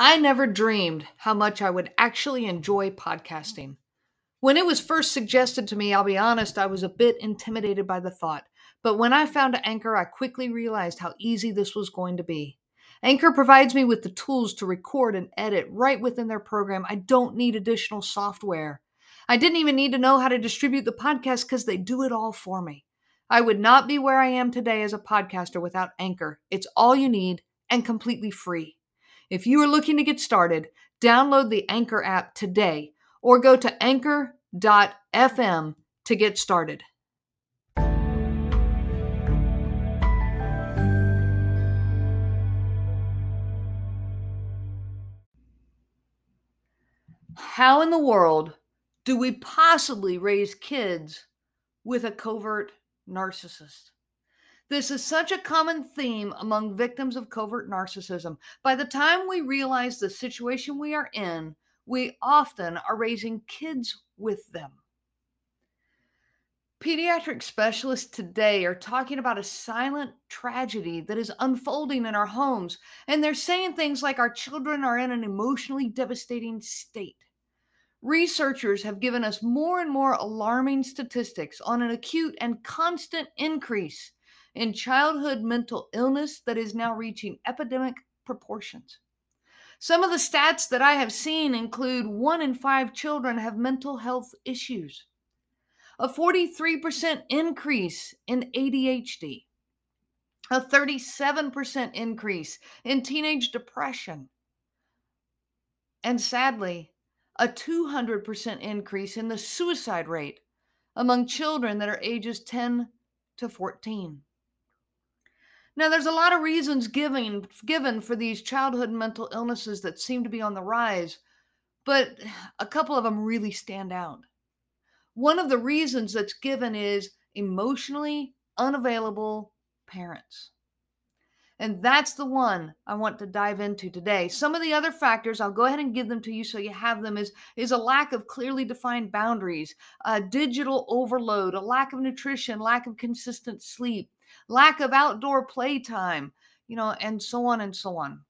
I never dreamed how much I would actually enjoy podcasting. When it was first suggested to me, I'll be honest, I was a bit intimidated by the thought. But when I found Anchor, I quickly realized how easy this was going to be. Anchor provides me with the tools to record and edit right within their program. I don't need additional software. I didn't even need to know how to distribute the podcast because they do it all for me. I would not be where I am today as a podcaster without Anchor. It's all you need and completely free. If you are looking to get started, download the Anchor app today or go to anchor.fm to get started. How in the world do we possibly raise kids with a covert narcissist? This is such a common theme among victims of covert narcissism. By the time we realize the situation we are in, we often are raising kids with them. Pediatric specialists today are talking about a silent tragedy that is unfolding in our homes, and they're saying things like our children are in an emotionally devastating state. Researchers have given us more and more alarming statistics on an acute and constant increase in childhood mental illness that is now reaching epidemic proportions. Some of the stats that I have seen include one in five children have mental health issues, a 43% increase in ADHD, a 37% increase in teenage depression, and sadly, a 200% increase in the suicide rate among children that are ages 10 to 14. Now, there's a lot of reasons given, given for these childhood mental illnesses that seem to be on the rise, but a couple of them really stand out. One of the reasons that's given is emotionally unavailable parents. And that's the one I want to dive into today. Some of the other factors, I'll go ahead and give them to you so you have them, is, is a lack of clearly defined boundaries, a digital overload, a lack of nutrition, lack of consistent sleep, lack of outdoor playtime, you know, and so on and so on.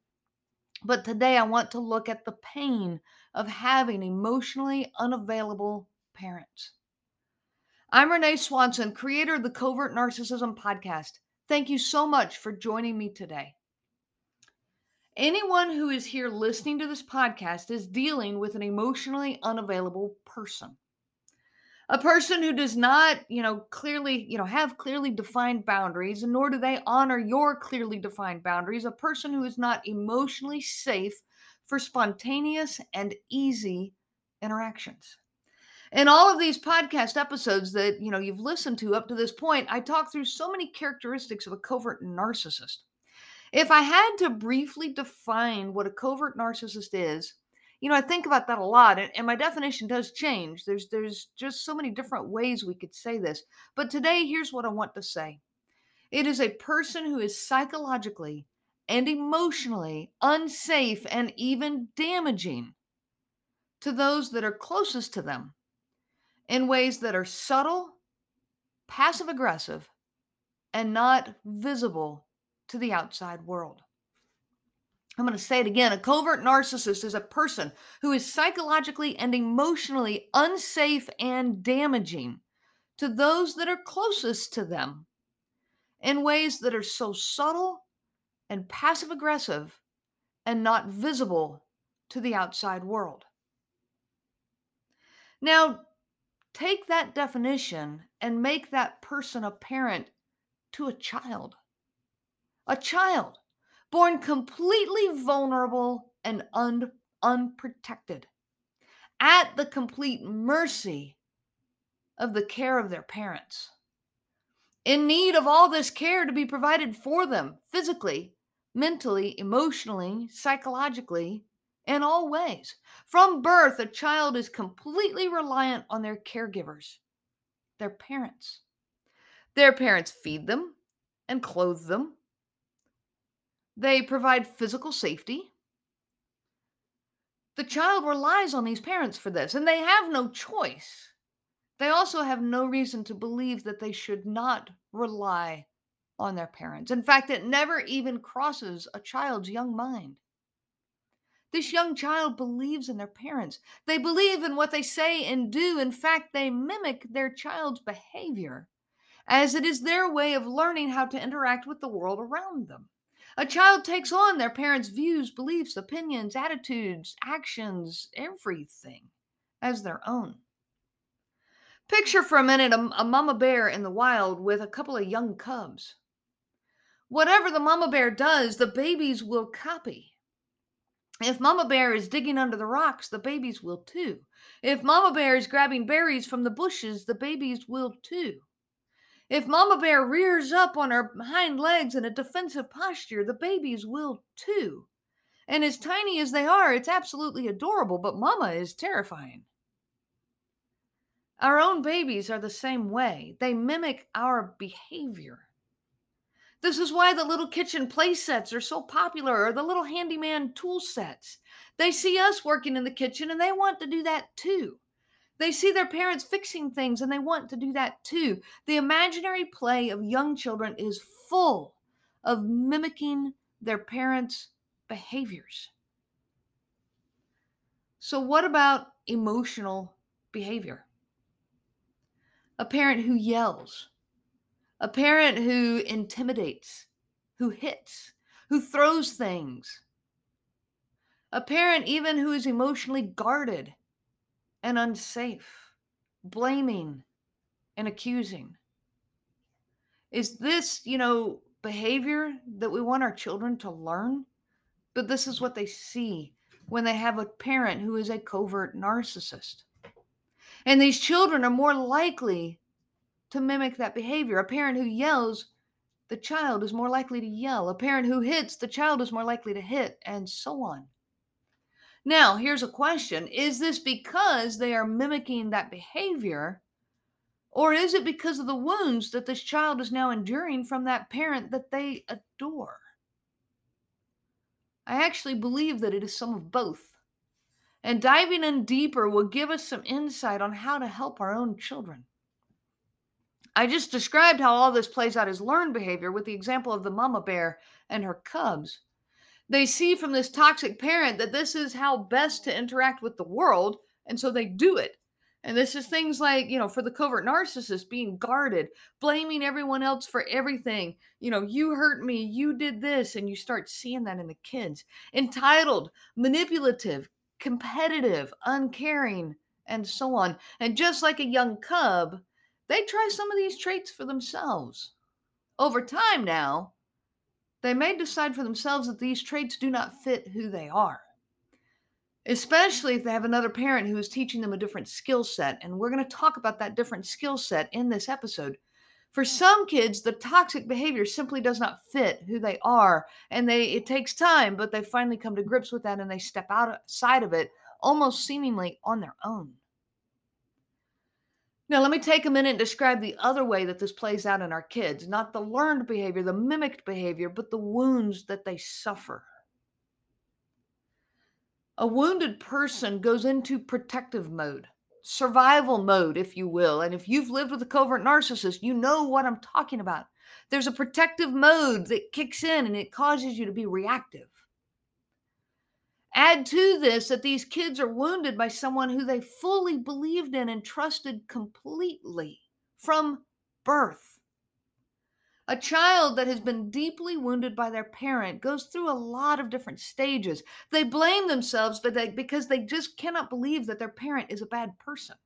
But today I want to look at the pain of having emotionally unavailable parents. I'm Renee Swanson, creator of the Covert Narcissism Podcast. Thank you so much for joining me today. Anyone who is here listening to this podcast is dealing with an emotionally unavailable person a person who does not you know clearly you know have clearly defined boundaries and nor do they honor your clearly defined boundaries. A person who is not emotionally safe for spontaneous and easy interactions. In all of these podcast episodes that you know you've listened to up to this point i talk through so many characteristics of a covert narcissist. If i had to briefly define what a covert narcissist is you know i think about that a lot and, and, my definition does change. There's there's just so many different ways we could say this but today here's what i want to say. It is a person who is psychologically and emotionally unsafe and even damaging to those that are closest to them in ways that are subtle passive aggressive and not visible to the outside world I'm going to say it again. A covert narcissist is a person who is psychologically and emotionally unsafe and damaging to those that are closest to them in ways that are so subtle and passive aggressive and not visible to the outside world. Now, take that definition and make that person a parent to a child. A child born completely vulnerable and un- unprotected, at the complete mercy of the care of their parents, in need of all this care to be provided for them physically, mentally, emotionally, psychologically, in all ways. From birth, a child is completely reliant on their caregivers, their parents. Their parents feed them and clothe them, they provide physical safety. The child relies on these parents for this, and they have no choice. They also have no reason to believe that they should not rely on their parents. In fact, it never even crosses a child's young mind. This young child believes in their parents. They believe in what they say and do. In fact, they mimic their child's behavior, as it is their way of learning how to interact with the world around them. A child takes on their parents' views, beliefs, opinions, attitudes, actions, everything as their own. Picture for a minute a, a, mama bear in the wild with a couple of young cubs. Whatever the mama bear does, the babies will copy. If Mama Bear is digging under the rocks, the babies will too. If Mama Bear is grabbing berries from the bushes, the babies will too. If Mama Bear rears up on her hind legs in a defensive posture, the babies will too. And as tiny as they are, it's absolutely adorable, but Mama is terrifying. Our own babies are the same way. They mimic our behavior. This is why the little kitchen play sets are so popular, or the little handyman tool sets. They see us working in the kitchen and they want to do that too. They see their parents fixing things and they want to do that too. The imaginary play of young children is full of mimicking their parents' behaviors. So, what about emotional behavior? A parent who yells, a parent who intimidates, who hits, who throws things, a parent even who is emotionally guarded and unsafe, blaming and accusing. Is this, you know, behavior that we want our children to learn? But this is what they see when they have a parent who is a covert narcissist. And these children are more likely to mimic that behavior. A parent who yells, the child is more likely to yell. A parent who hits, the child is more likely to hit, and so on. Now, here's a question Is this because they are mimicking that behavior? Or is it because of the wounds that this child is now enduring from that parent that they adore? I actually believe that it is some of both. And diving in deeper will give us some insight on how to help our own children. I just described how all this plays out as learned behavior with the example of the mama bear and her cubs. They see from this toxic parent that this is how best to interact with the world, and so they do it. And this is things like, you know, for the covert narcissist, being guarded, blaming everyone else for everything. You know, you hurt me, you did this, and you start seeing that in the kids. Entitled, manipulative, competitive, uncaring, and so on. And just like a young cub, they try some of these traits for themselves. Over time now, they may decide for themselves that these traits do not fit who they are, especially if they have another parent who is teaching them a different skill set. And we're going to talk about that different skill set in this episode. For some kids, the toxic behavior simply does not fit who they are, and they it takes time, but they finally come to grips with that and they step outside uh, of it almost seemingly on their own. Now, let me take a minute and describe the other way that this plays out in our kids not the learned behavior, the mimicked behavior, but the wounds that they suffer. A wounded person goes into protective mode, survival mode, if you will. And if you've lived with a covert narcissist, you know what I'm talking about. There's a protective mode that kicks in and it causes you to be reactive. Add to this that these kids are wounded by someone who they fully believed in and trusted completely from birth. A child that has been deeply wounded by their parent goes through a lot of different stages. They blame themselves but they, because they just cannot believe that their parent is a bad person.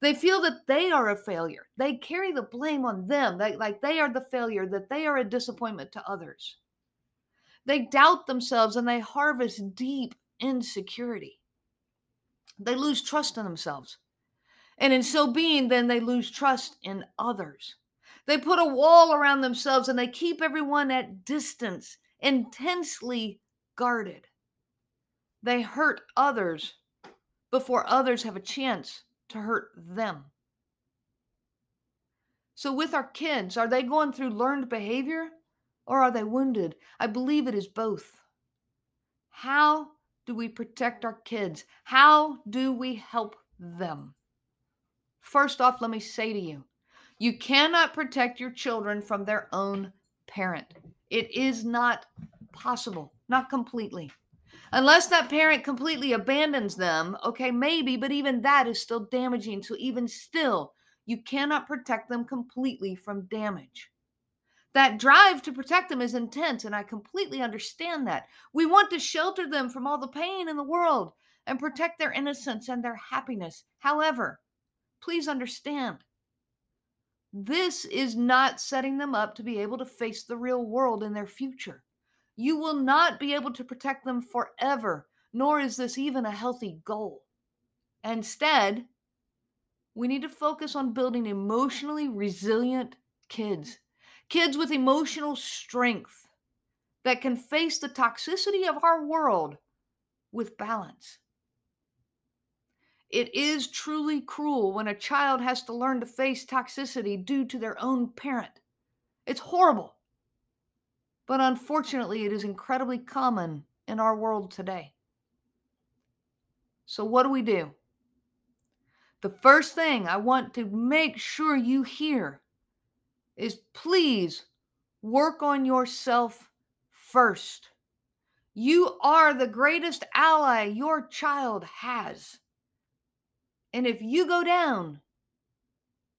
They feel that they are a failure. They carry the blame on them, like they are the failure, that they are a disappointment to others. They doubt themselves and they harvest deep insecurity. They lose trust in themselves. And in so being, then they lose trust in others. They put a wall around themselves and they keep everyone at distance, intensely guarded. They hurt others before others have a chance to hurt them. So, with our kids, are they going through learned behavior? Or are they wounded? I believe it is both. How do we protect our kids? How do we help them? First off, let me say to you you cannot protect your children from their own parent. It is not possible, not completely. Unless that parent completely abandons them, okay, maybe, but even that is still damaging. So, even still, you cannot protect them completely from damage. That drive to protect them is intense, and I completely understand that. We want to shelter them from all the pain in the world and protect their innocence and their happiness. However, please understand this is not setting them up to be able to face the real world in their future. You will not be able to protect them forever, nor is this even a healthy goal. Instead, we need to focus on building emotionally resilient kids, kids with emotional strength that can face the toxicity of our world with balance. It is truly cruel when a child has to learn to face toxicity due to their own parent. It's horrible. But unfortunately, it is incredibly common in our world today. So, what do we do? The first thing I want to make sure you hear is please work on yourself first. You are the greatest ally your child has. And if you go down,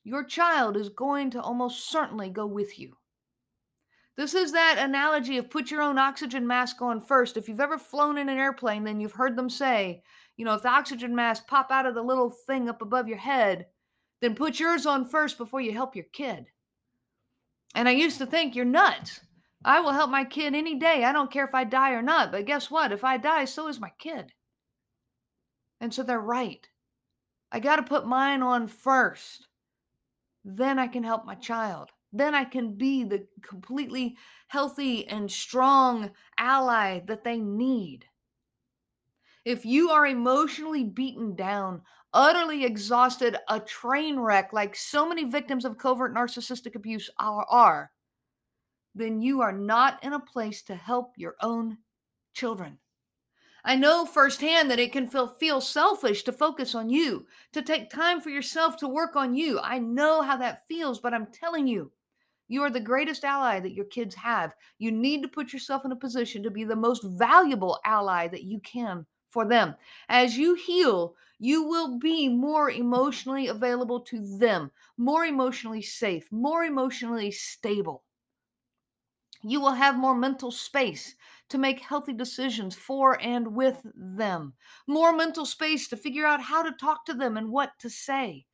your child is going to almost certainly go with you. This is that analogy of put your own oxygen mask on first. If you've ever flown in an airplane, then you've heard them say, you know, if the oxygen mask pop out of the little thing up above your head, then put yours on first before you help your kid. And I used to think you're nuts. I will help my kid any day. I don't care if I die or not. But guess what? If I die, so is my kid. And so they're right. I got to put mine on first. Then I can help my child. Then I can be the completely healthy and strong ally that they need. If you are emotionally beaten down, utterly exhausted, a train wreck like so many victims of covert narcissistic abuse are, are then you are not in a place to help your own children. I know firsthand that it can feel, feel selfish to focus on you, to take time for yourself to work on you. I know how that feels, but I'm telling you, you are the greatest ally that your kids have. You need to put yourself in a position to be the most valuable ally that you can for them. As you heal, you will be more emotionally available to them, more emotionally safe, more emotionally stable. You will have more mental space to make healthy decisions for and with them, more mental space to figure out how to talk to them and what to say,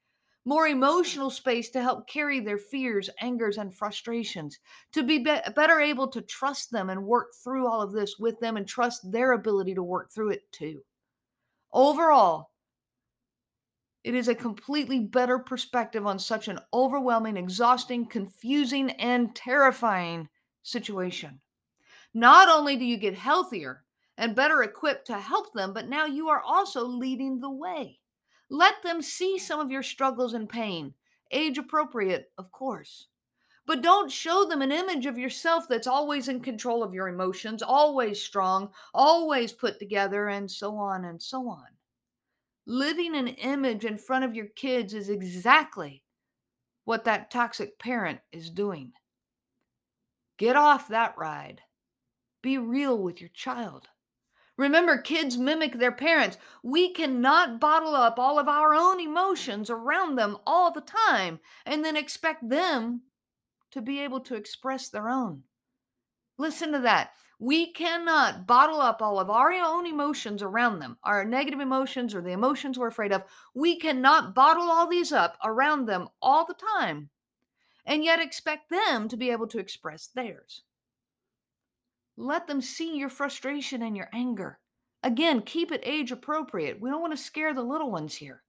more emotional space to help carry their fears, angers, and frustrations, to be, be better able to trust them and work through all of this with them and trust their ability to work through it too. Overall, it is a completely better perspective on such an overwhelming, exhausting, confusing, and terrifying situation. Not only do you get healthier and better equipped to help them, but now you are also leading the way. Let them see some of your struggles and pain, age appropriate, of course. But don't show them an image of yourself that's always in control of your emotions, always strong, always put together, and so on and so on. Living an image in front of your kids is exactly what that toxic parent is doing. Get off that ride. Be real with your child. Remember, kids mimic their parents. We cannot bottle up all of our own emotions around them all the time and then expect them to be able to express their own. Listen to that. We cannot bottle up all of our own emotions around them, our negative emotions or the emotions we're afraid of. We cannot bottle all these up around them all the time and yet expect them to be able to express theirs. Let them see your frustration and your anger. Again, keep it age appropriate. We don't want to scare the little ones here.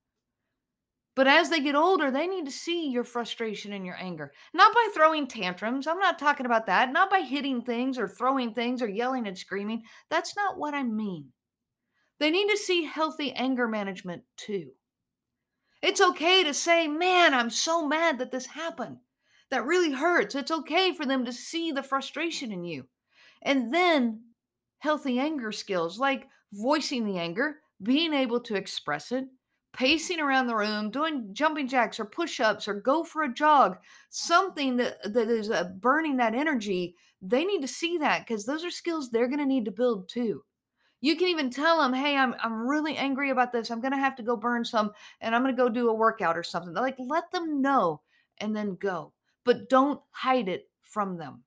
But as they get older, they need to see your frustration and your anger. Not by throwing tantrums. I'm not talking about that. Not by hitting things or throwing things or yelling and screaming. That's not what I mean. They need to see healthy anger management too. It's okay to say, man, I'm so mad that this happened that really hurts. It's okay for them to see the frustration in you. And then healthy anger skills like voicing the anger, being able to express it, pacing around the room, doing jumping jacks or push ups or go for a jog, something that, that is uh, burning that energy. They need to see that because those are skills they're going to need to build too. You can even tell them, "Hey, I'm I'm really angry about this. I'm gonna have to go burn some, and I'm gonna go do a workout or something." Like, let them know and then go. But don't hide it from them.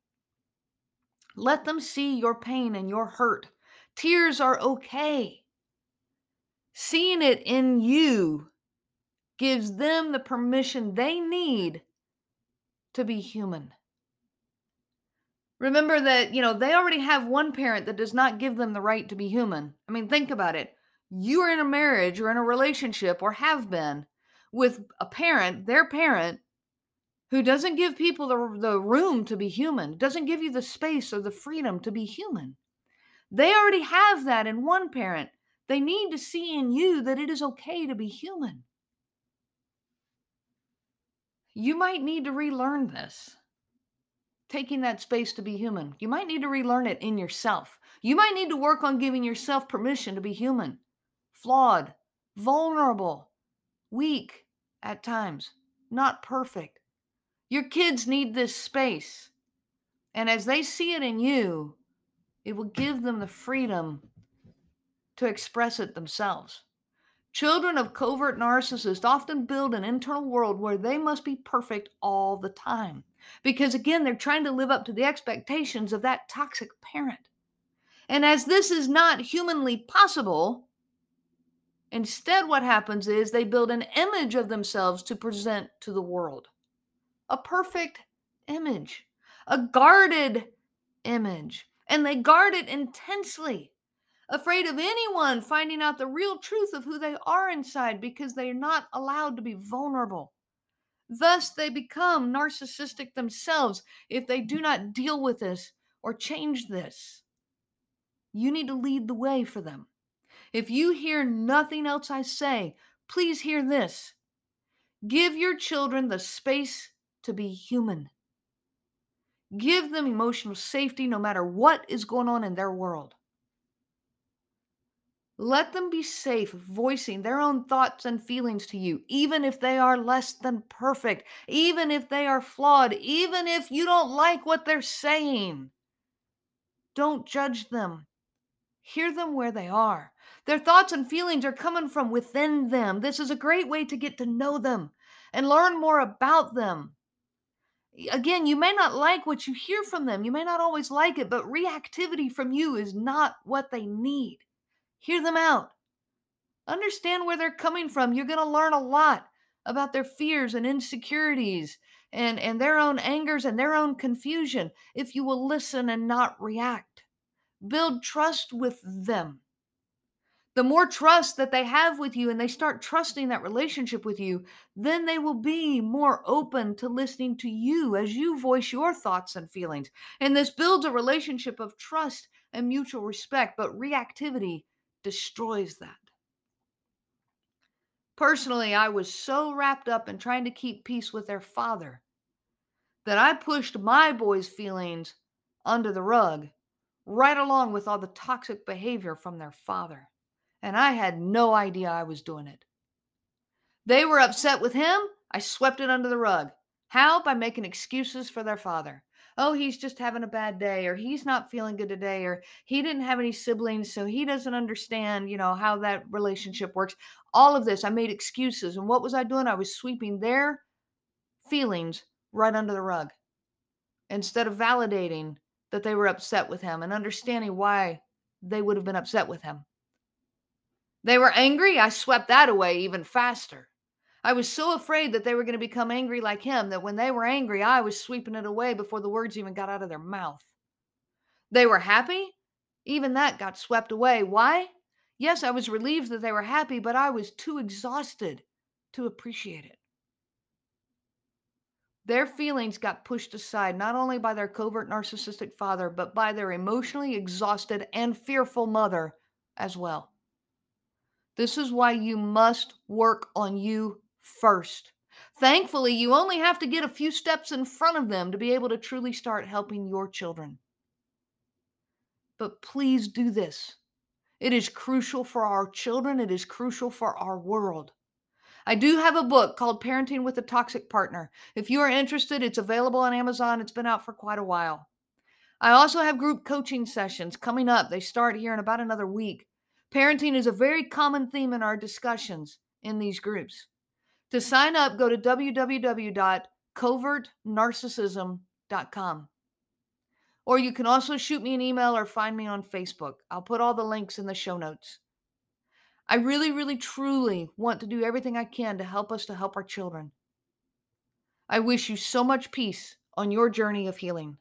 Let them see your pain and your hurt. Tears are okay. Seeing it in you gives them the permission they need to be human. Remember that, you know, they already have one parent that does not give them the right to be human. I mean, think about it. You are in a marriage or in a relationship or have been with a parent, their parent, who doesn't give people the, the room to be human, doesn't give you the space or the freedom to be human. They already have that in one parent. They need to see in you that it is okay to be human. You might need to relearn this taking that space to be human. You might need to relearn it in yourself. You might need to work on giving yourself permission to be human, flawed, vulnerable, weak at times, not perfect. Your kids need this space. And as they see it in you, it will give them the freedom to express it themselves. Children of covert narcissists often build an internal world where they must be perfect all the time. Because again, they're trying to live up to the expectations of that toxic parent. And as this is not humanly possible, instead, what happens is they build an image of themselves to present to the world a perfect image, a guarded image. And they guard it intensely afraid of anyone finding out the real truth of who they are inside because they are not allowed to be vulnerable. Thus, they become narcissistic themselves if they do not deal with this or change this. You need to lead the way for them. If you hear nothing else I say, please hear this. Give your children the space to be human. Give them emotional safety no matter what is going on in their world. Let them be safe voicing their own thoughts and feelings to you, even if they are less than perfect, even if they are flawed, even if you don't like what they're saying. Don't judge them. Hear them where they are. Their thoughts and feelings are coming from within them. This is a great way to get to know them and learn more about them. Again, you may not like what you hear from them. You may not always like it, but reactivity from you is not what they need. Hear them out. Understand where they're coming from. You're going to learn a lot about their fears and insecurities and, and their own angers and their own confusion if you will listen and not react. Build trust with them. The more trust that they have with you and they start trusting that relationship with you, then they will be more open to listening to you as you voice your thoughts and feelings. And this builds a relationship of trust and mutual respect, but reactivity destroys that. Personally, I was so wrapped up in trying to keep peace with their father that I pushed my boys' feelings under the rug right along with all the toxic behavior from their father. And I had no idea I was doing it. They were upset with him. I swept it under the rug. How? By making excuses for their father oh, he's just having a bad day, or he's not feeling good today, or he didn't have any siblings, so he doesn't understand, you know, how that relationship works. All of this, I made excuses. And what was I doing? I was sweeping their feelings right under the rug instead of validating that they were upset with him and understanding why they would have been upset with him. They were angry. I swept that away even faster. I was so afraid that they were going to become angry like him that when they were angry, I was sweeping it away before the words even got out of their mouth. They were happy? Even that got swept away. Why? Yes, I was relieved that they were happy, but I was too exhausted to appreciate it. Their feelings got pushed aside not only by their covert narcissistic father, but by their emotionally exhausted and fearful mother as well. This is why you must work on you first. Thankfully, you only have to get a few steps in front of them to be able to truly start helping your children. But please do this. It is crucial for our children, it is crucial for our world. I do have a book called Parenting with a Toxic Partner. If you are interested, it's available on Amazon. It's been out for quite a while. I also have group coaching sessions coming up. They start here in about another week. Parenting is a very common theme in our discussions in these groups. To sign up, go to www.covertnarcissism.com. Or you can also shoot me an email or find me on Facebook. I'll put all the links in the show notes. I really, really, truly want to do everything I can to help us to help our children. I wish you so much peace on your journey of healing.